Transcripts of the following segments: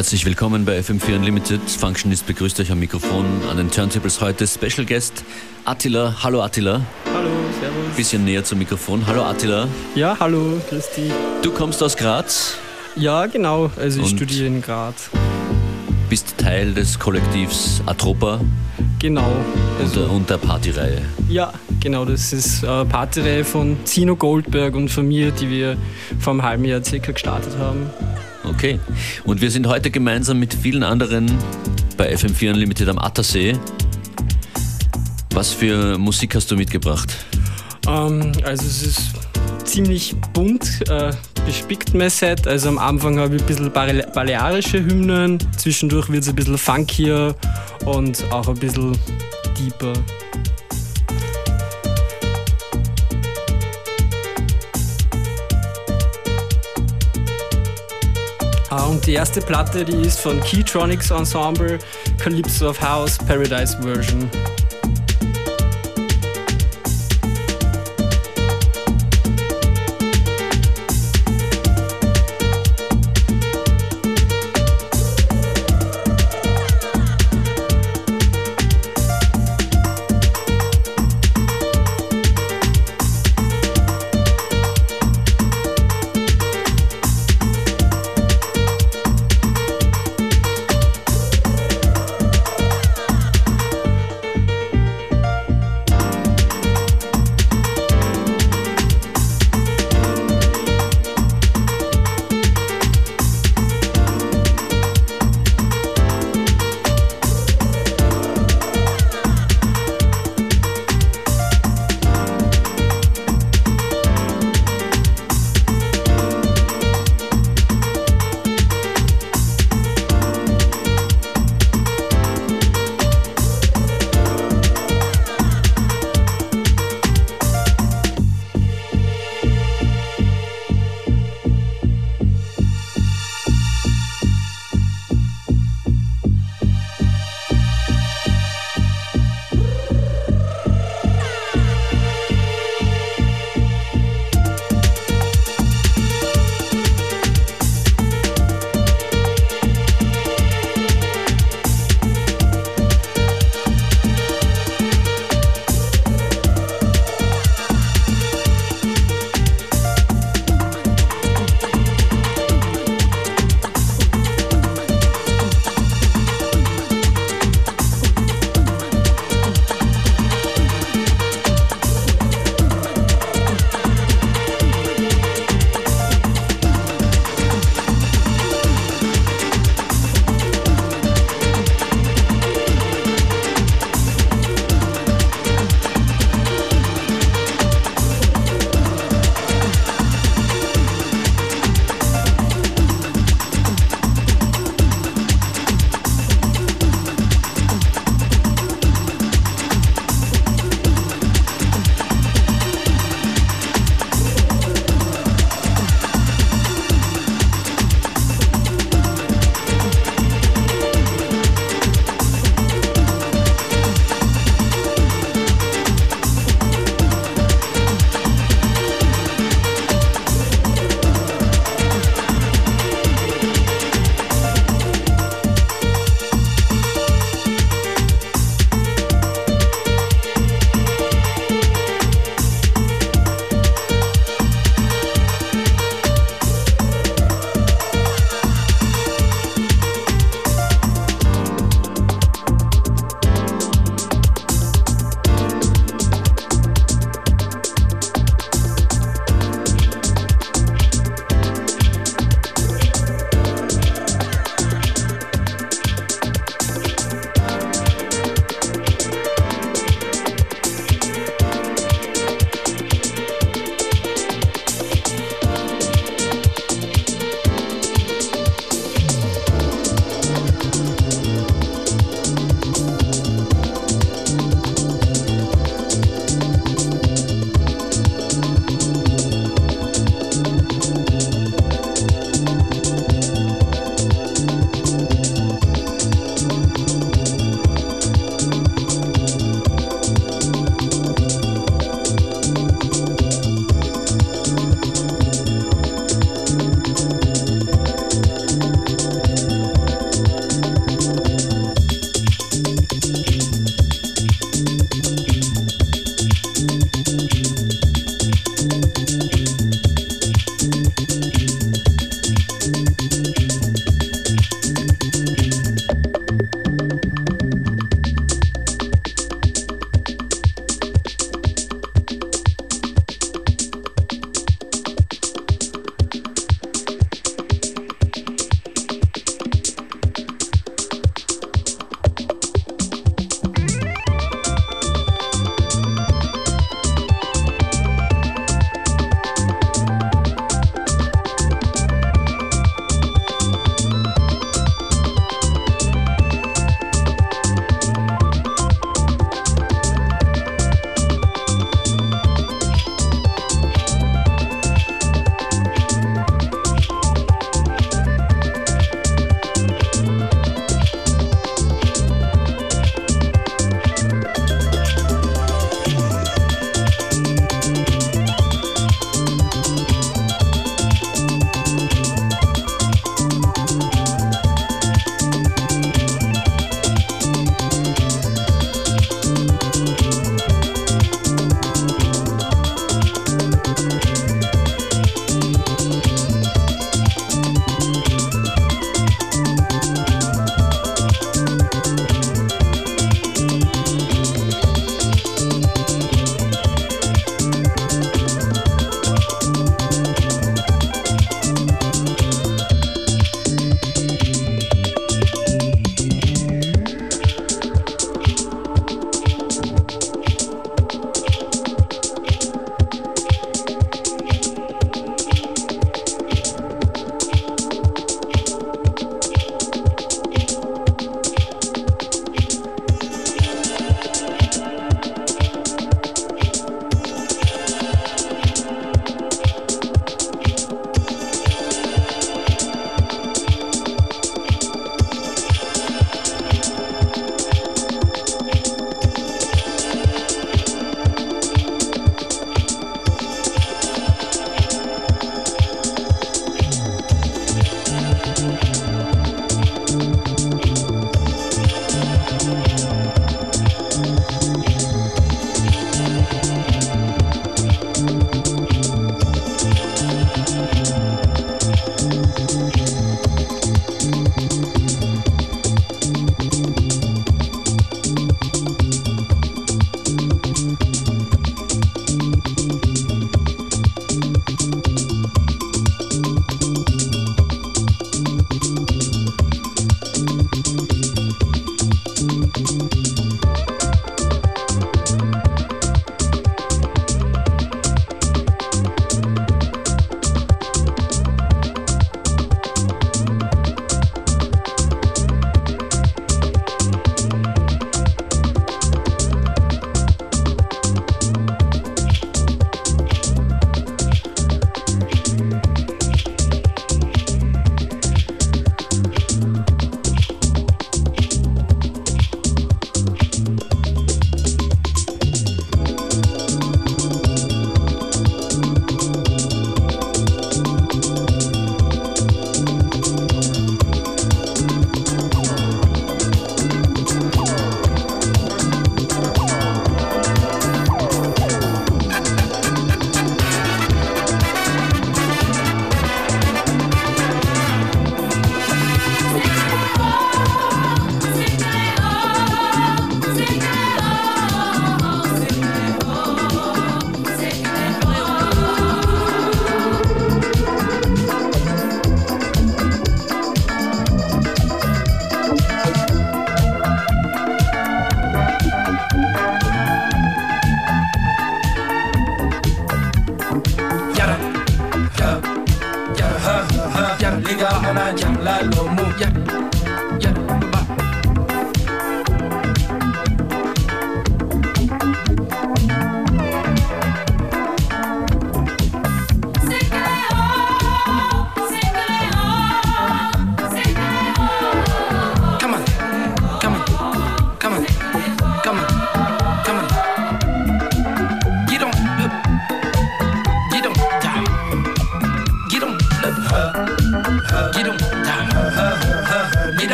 Herzlich willkommen bei FM4 Unlimited. Functionist begrüßt euch am Mikrofon an den Turntables heute. Special Guest Attila. Hallo Attila. Hallo, servus. Bisschen näher zum Mikrofon. Hallo Attila. Ja, hallo, Christi. Du kommst aus Graz? Ja, genau. Also ich Und? studiere in Graz. Bist Teil des Kollektivs Atropa Genau. und, Also, der, und der Partyreihe. ja, genau. Das ist eine Partyreihe von Zino Goldberg und von mir, die wir vor einem halben Jahr circa gestartet haben. Okay. Und wir sind heute gemeinsam mit vielen anderen bei FM4 Unlimited am Attersee. Was für Musik hast du mitgebracht? Ähm, also es ist ziemlich bunt, äh, bespickt mein Set. Also am Anfang habe ich ein bisschen bale- balearische Hymnen, zwischendurch wird es ein bisschen funkier und auch ein bisschen deeper. Und die erste Platte, die ist von Keytronics Ensemble, Calypso of House, Paradise Version.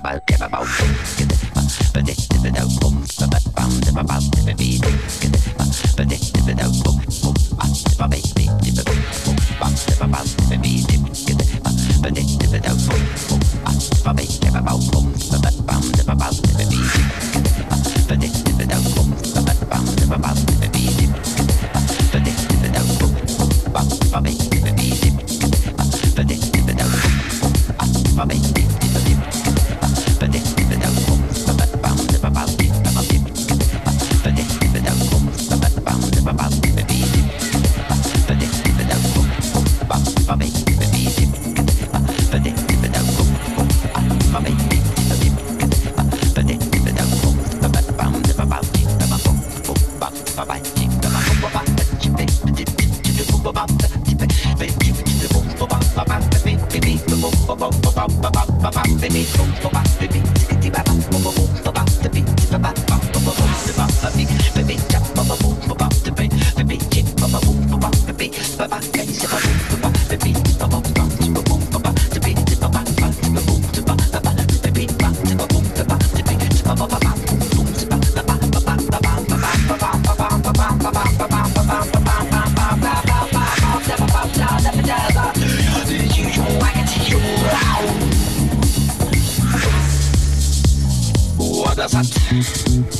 Bye.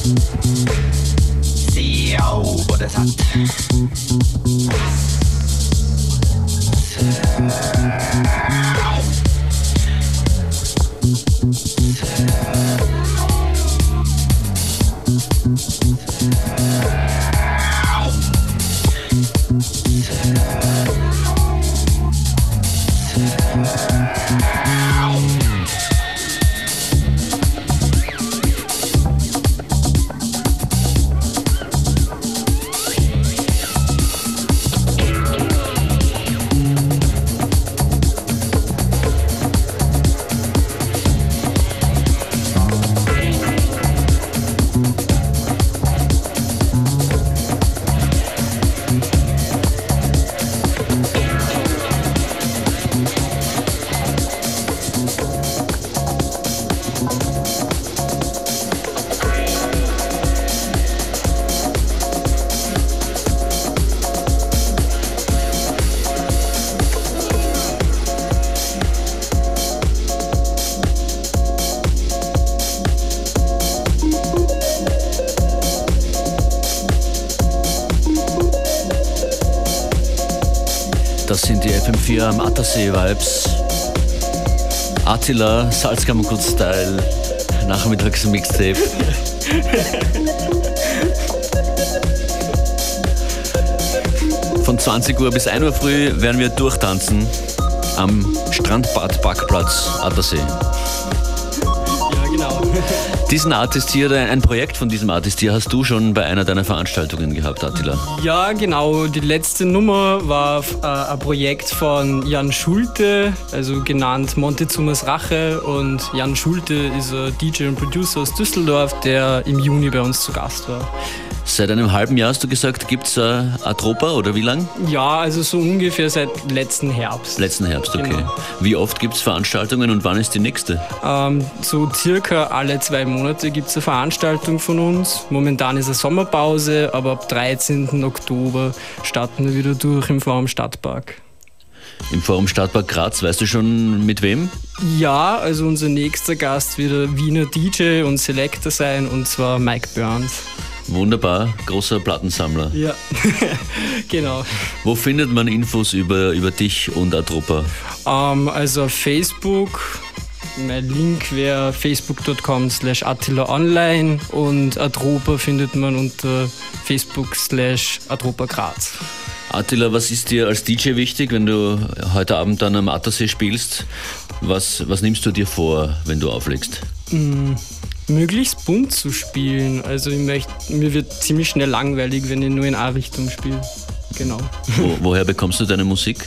Satt. FM4 am Attersee-Vibes. Attila, Salzkammergut-Style, Nachmittags-Mixtape. Von 20 Uhr bis 1 Uhr früh werden wir durchtanzen am Strandbad-Parkplatz Attersee. Diesen Artist hier, ein Projekt von diesem Artist hier, hast du schon bei einer deiner Veranstaltungen gehabt, Attila? Ja, genau. Die letzte Nummer war äh, ein Projekt von Jan Schulte, also genannt Montezumas Rache. Und Jan Schulte ist ein DJ und Producer aus Düsseldorf, der im Juni bei uns zu Gast war. Seit einem halben Jahr hast du gesagt, gibt es äh, Atropa oder wie lang? Ja, also so ungefähr seit letzten Herbst. Letzten Herbst, okay. Genau. Wie oft gibt es Veranstaltungen und wann ist die nächste? Ähm, so circa alle zwei Monate gibt es eine Veranstaltung von uns. Momentan ist eine Sommerpause, aber ab 13. Oktober starten wir wieder durch im Forum Stadtpark. Im Forum Stadtpark Graz, weißt du schon mit wem? Ja, also unser nächster Gast wird ein Wiener DJ und Selector sein und zwar Mike Burns. Wunderbar, großer Plattensammler. Ja, genau. Wo findet man Infos über, über dich und Atropa? Ähm, also auf Facebook, mein Link wäre facebook.com slash Attila Online und Atropa findet man unter Facebook slash Atropa Graz. Attila, was ist dir als DJ wichtig, wenn du heute Abend dann am Attersee spielst? Was, was nimmst du dir vor, wenn du auflegst? Möglichst bunt zu spielen. Also ich möchte, mir wird ziemlich schnell langweilig, wenn ich nur in eine Richtung spiele. Genau. Wo, woher bekommst du deine Musik?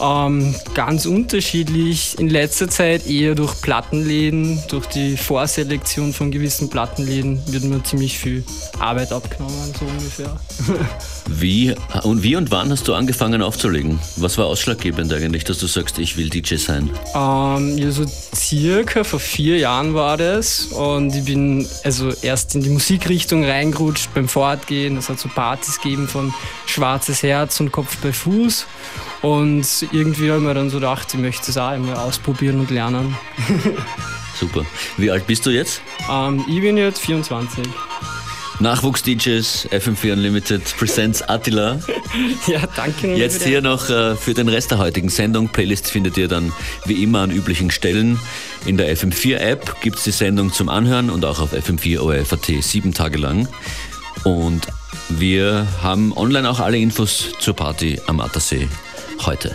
Ähm, ganz unterschiedlich. In letzter Zeit eher durch Plattenläden, durch die Vorselektion von gewissen Plattenläden wird mir ziemlich viel Arbeit abgenommen, so ungefähr. Wie und, wie und wann hast du angefangen aufzulegen? Was war ausschlaggebend eigentlich, dass du sagst, ich will DJ sein? Ähm, ja, so circa vor vier Jahren war das und ich bin also erst in die Musikrichtung reingerutscht beim Fortgehen. Es hat so Partys gegeben von Schwarzes Herz und Kopf bei Fuß und irgendwie habe ich mir dann so gedacht, ich möchte es auch einmal ausprobieren und lernen. Super. Wie alt bist du jetzt? Ähm, ich bin jetzt 24. Nachwuchs-DJs, FM4 Unlimited presents Attila. Ja, danke. Jetzt hier noch äh, für den Rest der heutigen Sendung. Playlist findet ihr dann wie immer an üblichen Stellen. In der FM4-App gibt es die Sendung zum Anhören und auch auf FM4 ORFAT sieben Tage lang. Und wir haben online auch alle Infos zur Party am Attersee heute.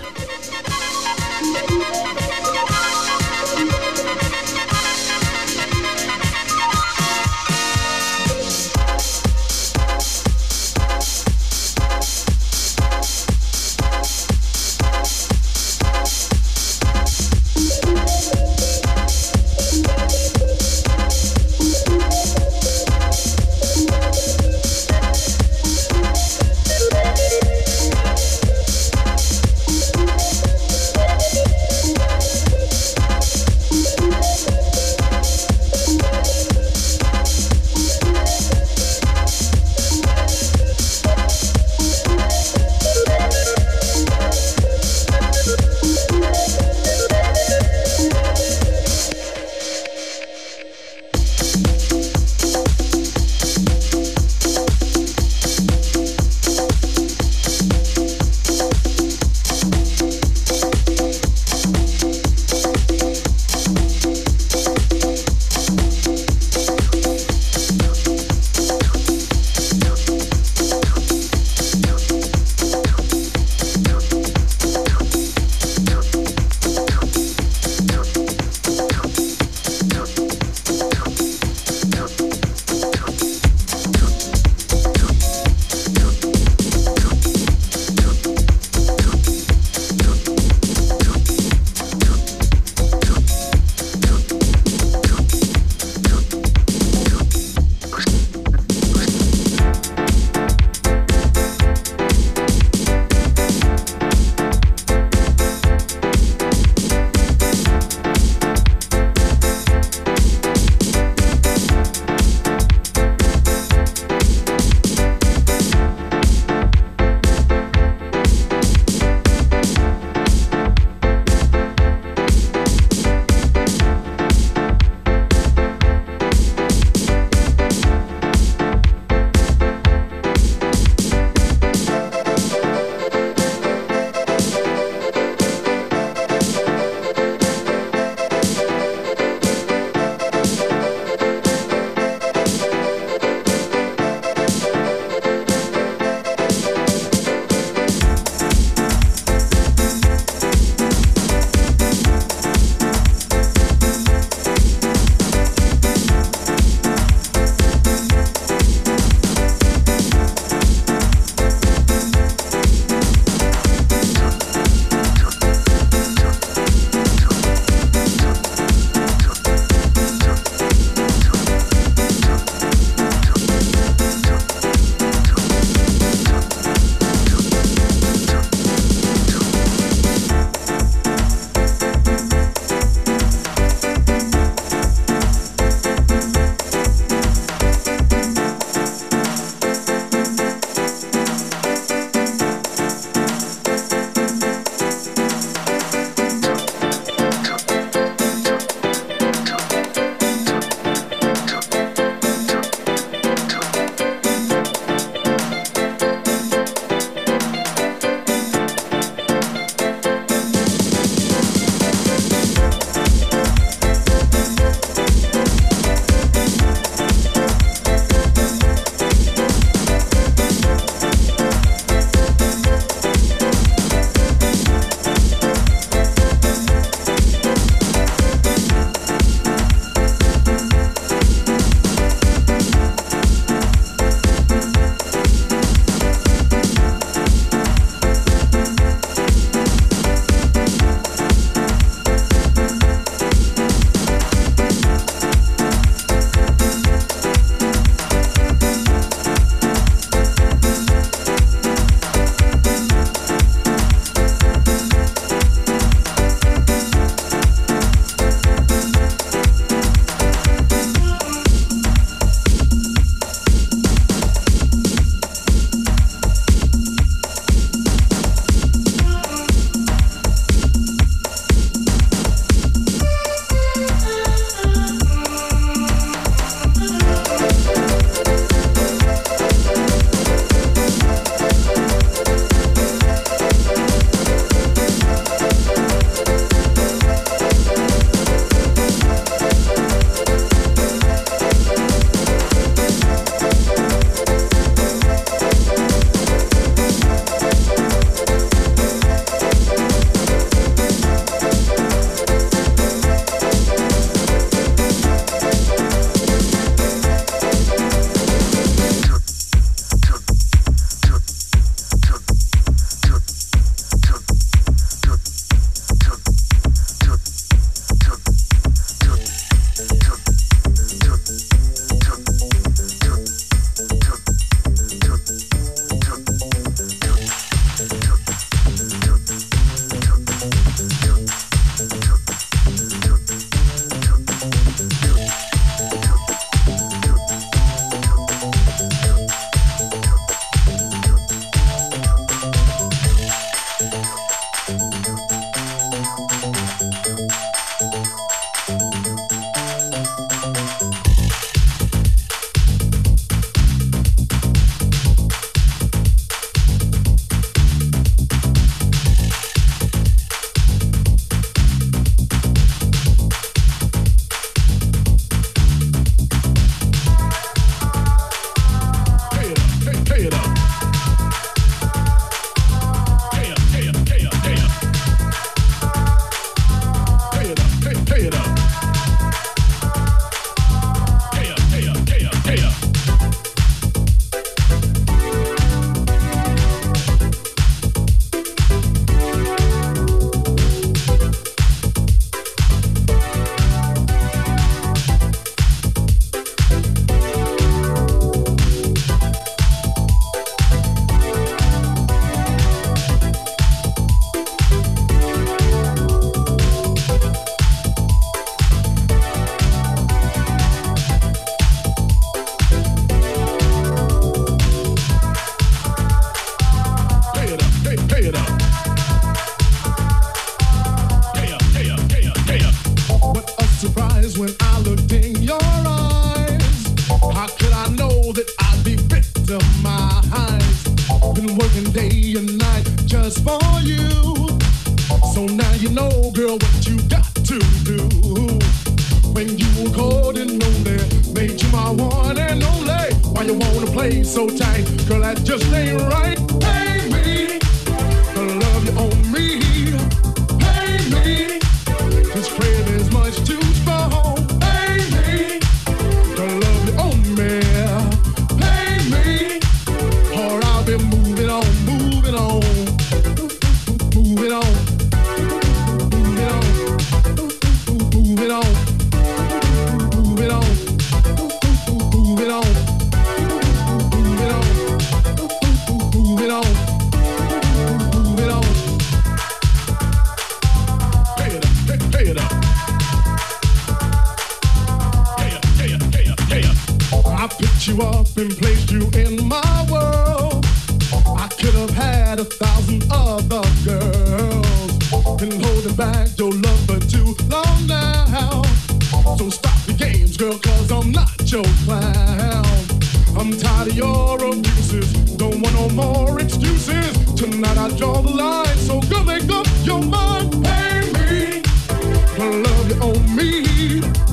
You up and placed you in my world. I could have had a thousand other girls. Been holding back your love for too long now. So stop the games, girl, cause I'm not your clown. I'm tired of your abuses. Don't want no more excuses. Tonight I draw the line, so go make up your mind. Pay me the love you owe me.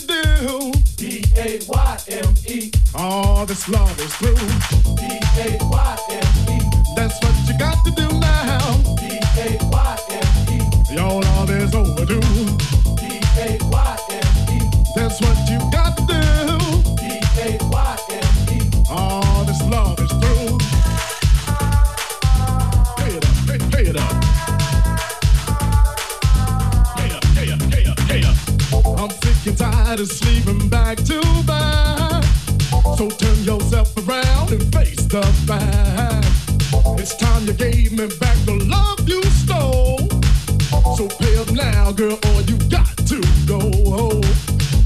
you. D A Y M E. All this love is through. D A Y M E. That's what you got to do. Tired sleeping back to back. So turn yourself around and face the fact. It's time you gave me back the love you stole. So pay up now, girl, or you got to go.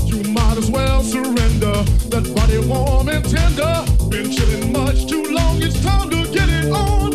You might as well surrender. That body warm and tender. Been chilling much too long. It's time to get it on.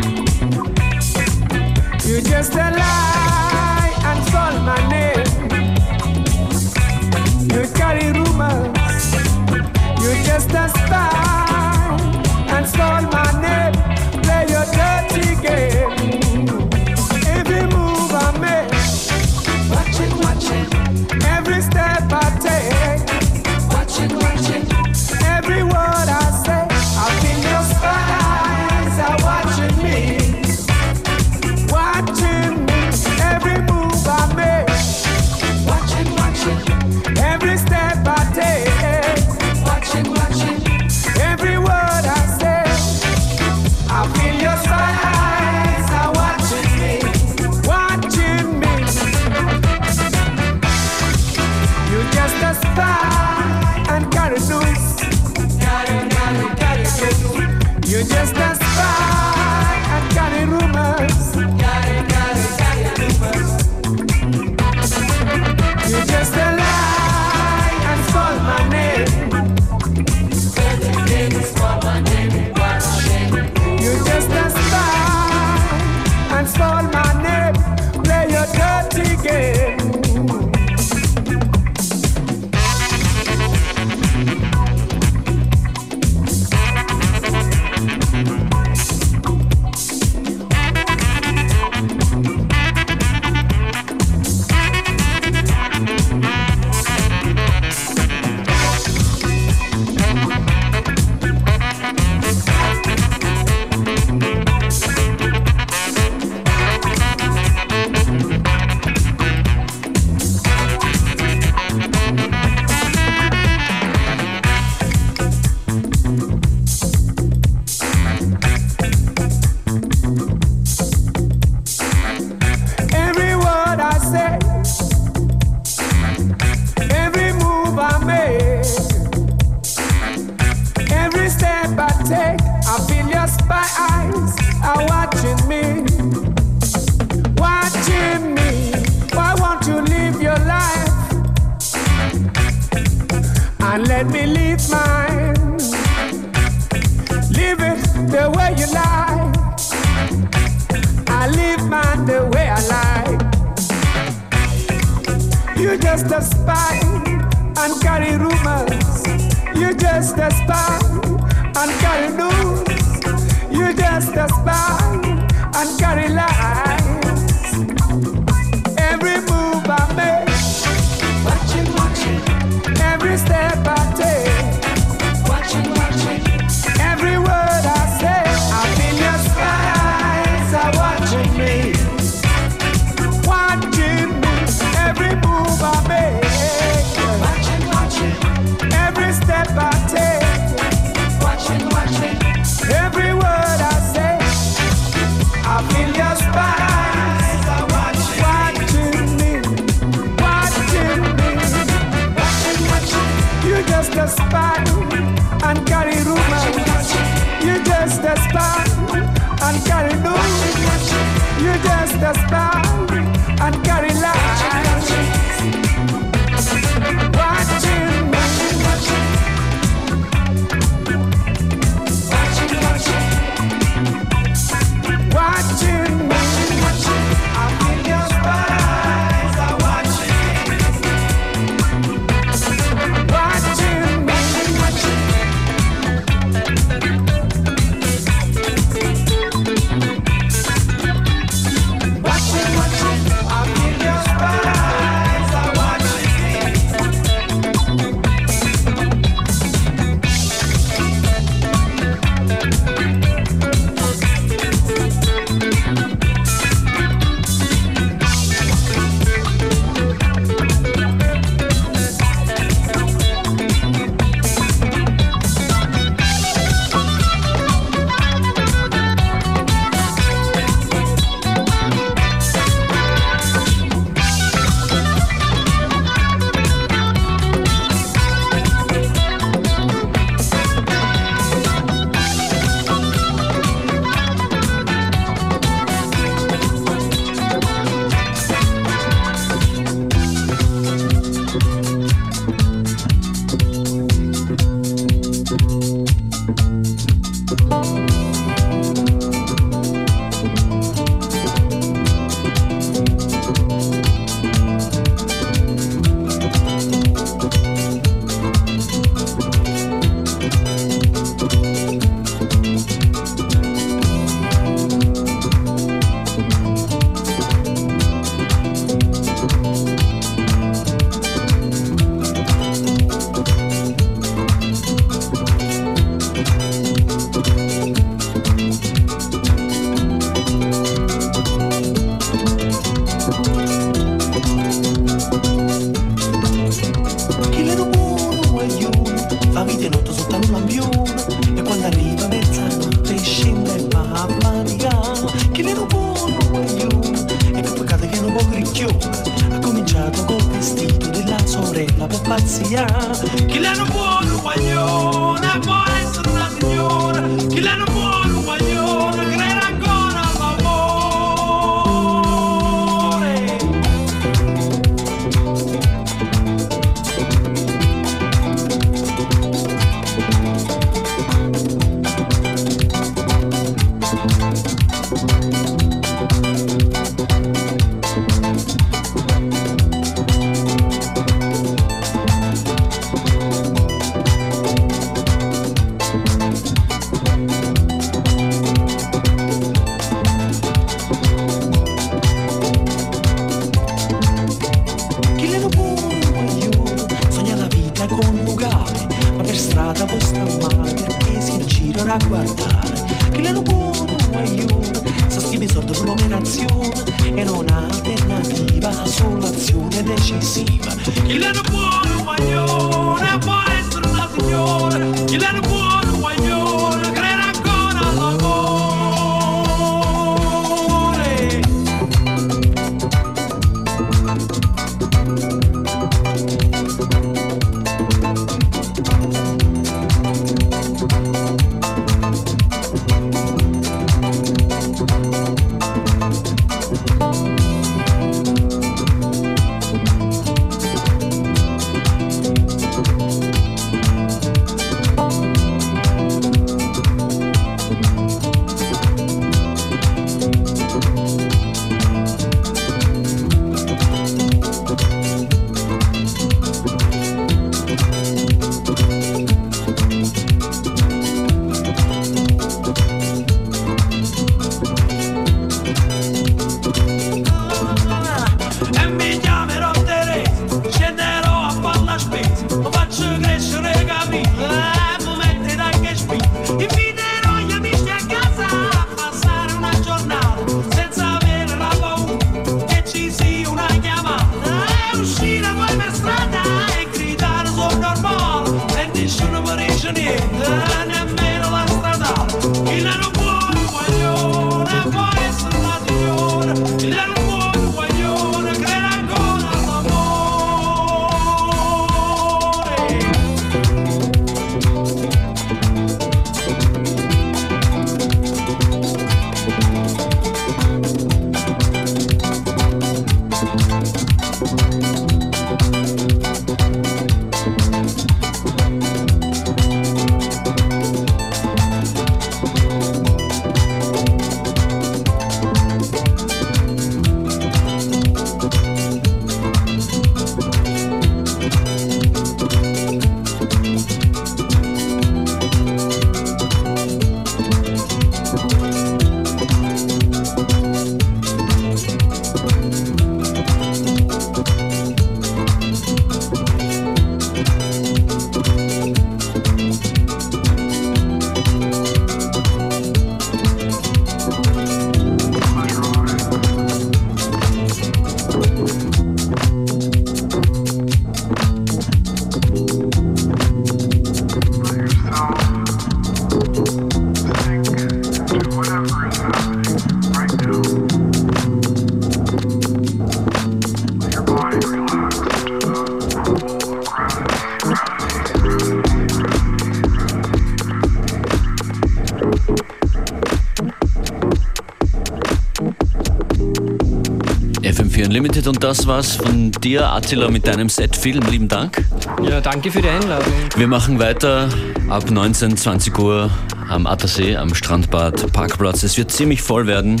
FM4 Unlimited und das war's von dir, Attila, mit deinem Set. Vielen lieben Dank. Ja, danke für die Einladung. Wir machen weiter ab 19, 20 Uhr am Attersee, am Strandbad Parkplatz. Es wird ziemlich voll werden.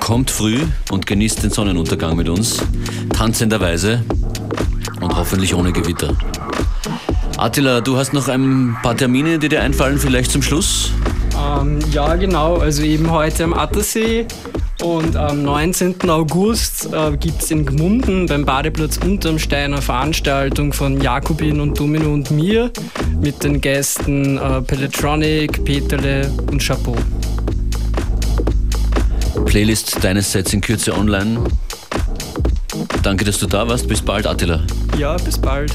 Kommt früh und genießt den Sonnenuntergang mit uns. Tanzenderweise und hoffentlich ohne Gewitter. Attila, du hast noch ein paar Termine, die dir einfallen, vielleicht zum Schluss? Ähm, ja, genau. Also eben heute am Attersee und am 19. August äh, gibt es in Gmunden beim Badeplatz unterm Stein eine Veranstaltung von Jakobin und Domino und mir mit den Gästen äh, Pelletronic, Peterle und Chapeau. Playlist deines Sets in Kürze online. Danke, dass du da warst. Bis bald, Attila. Ja, bis bald.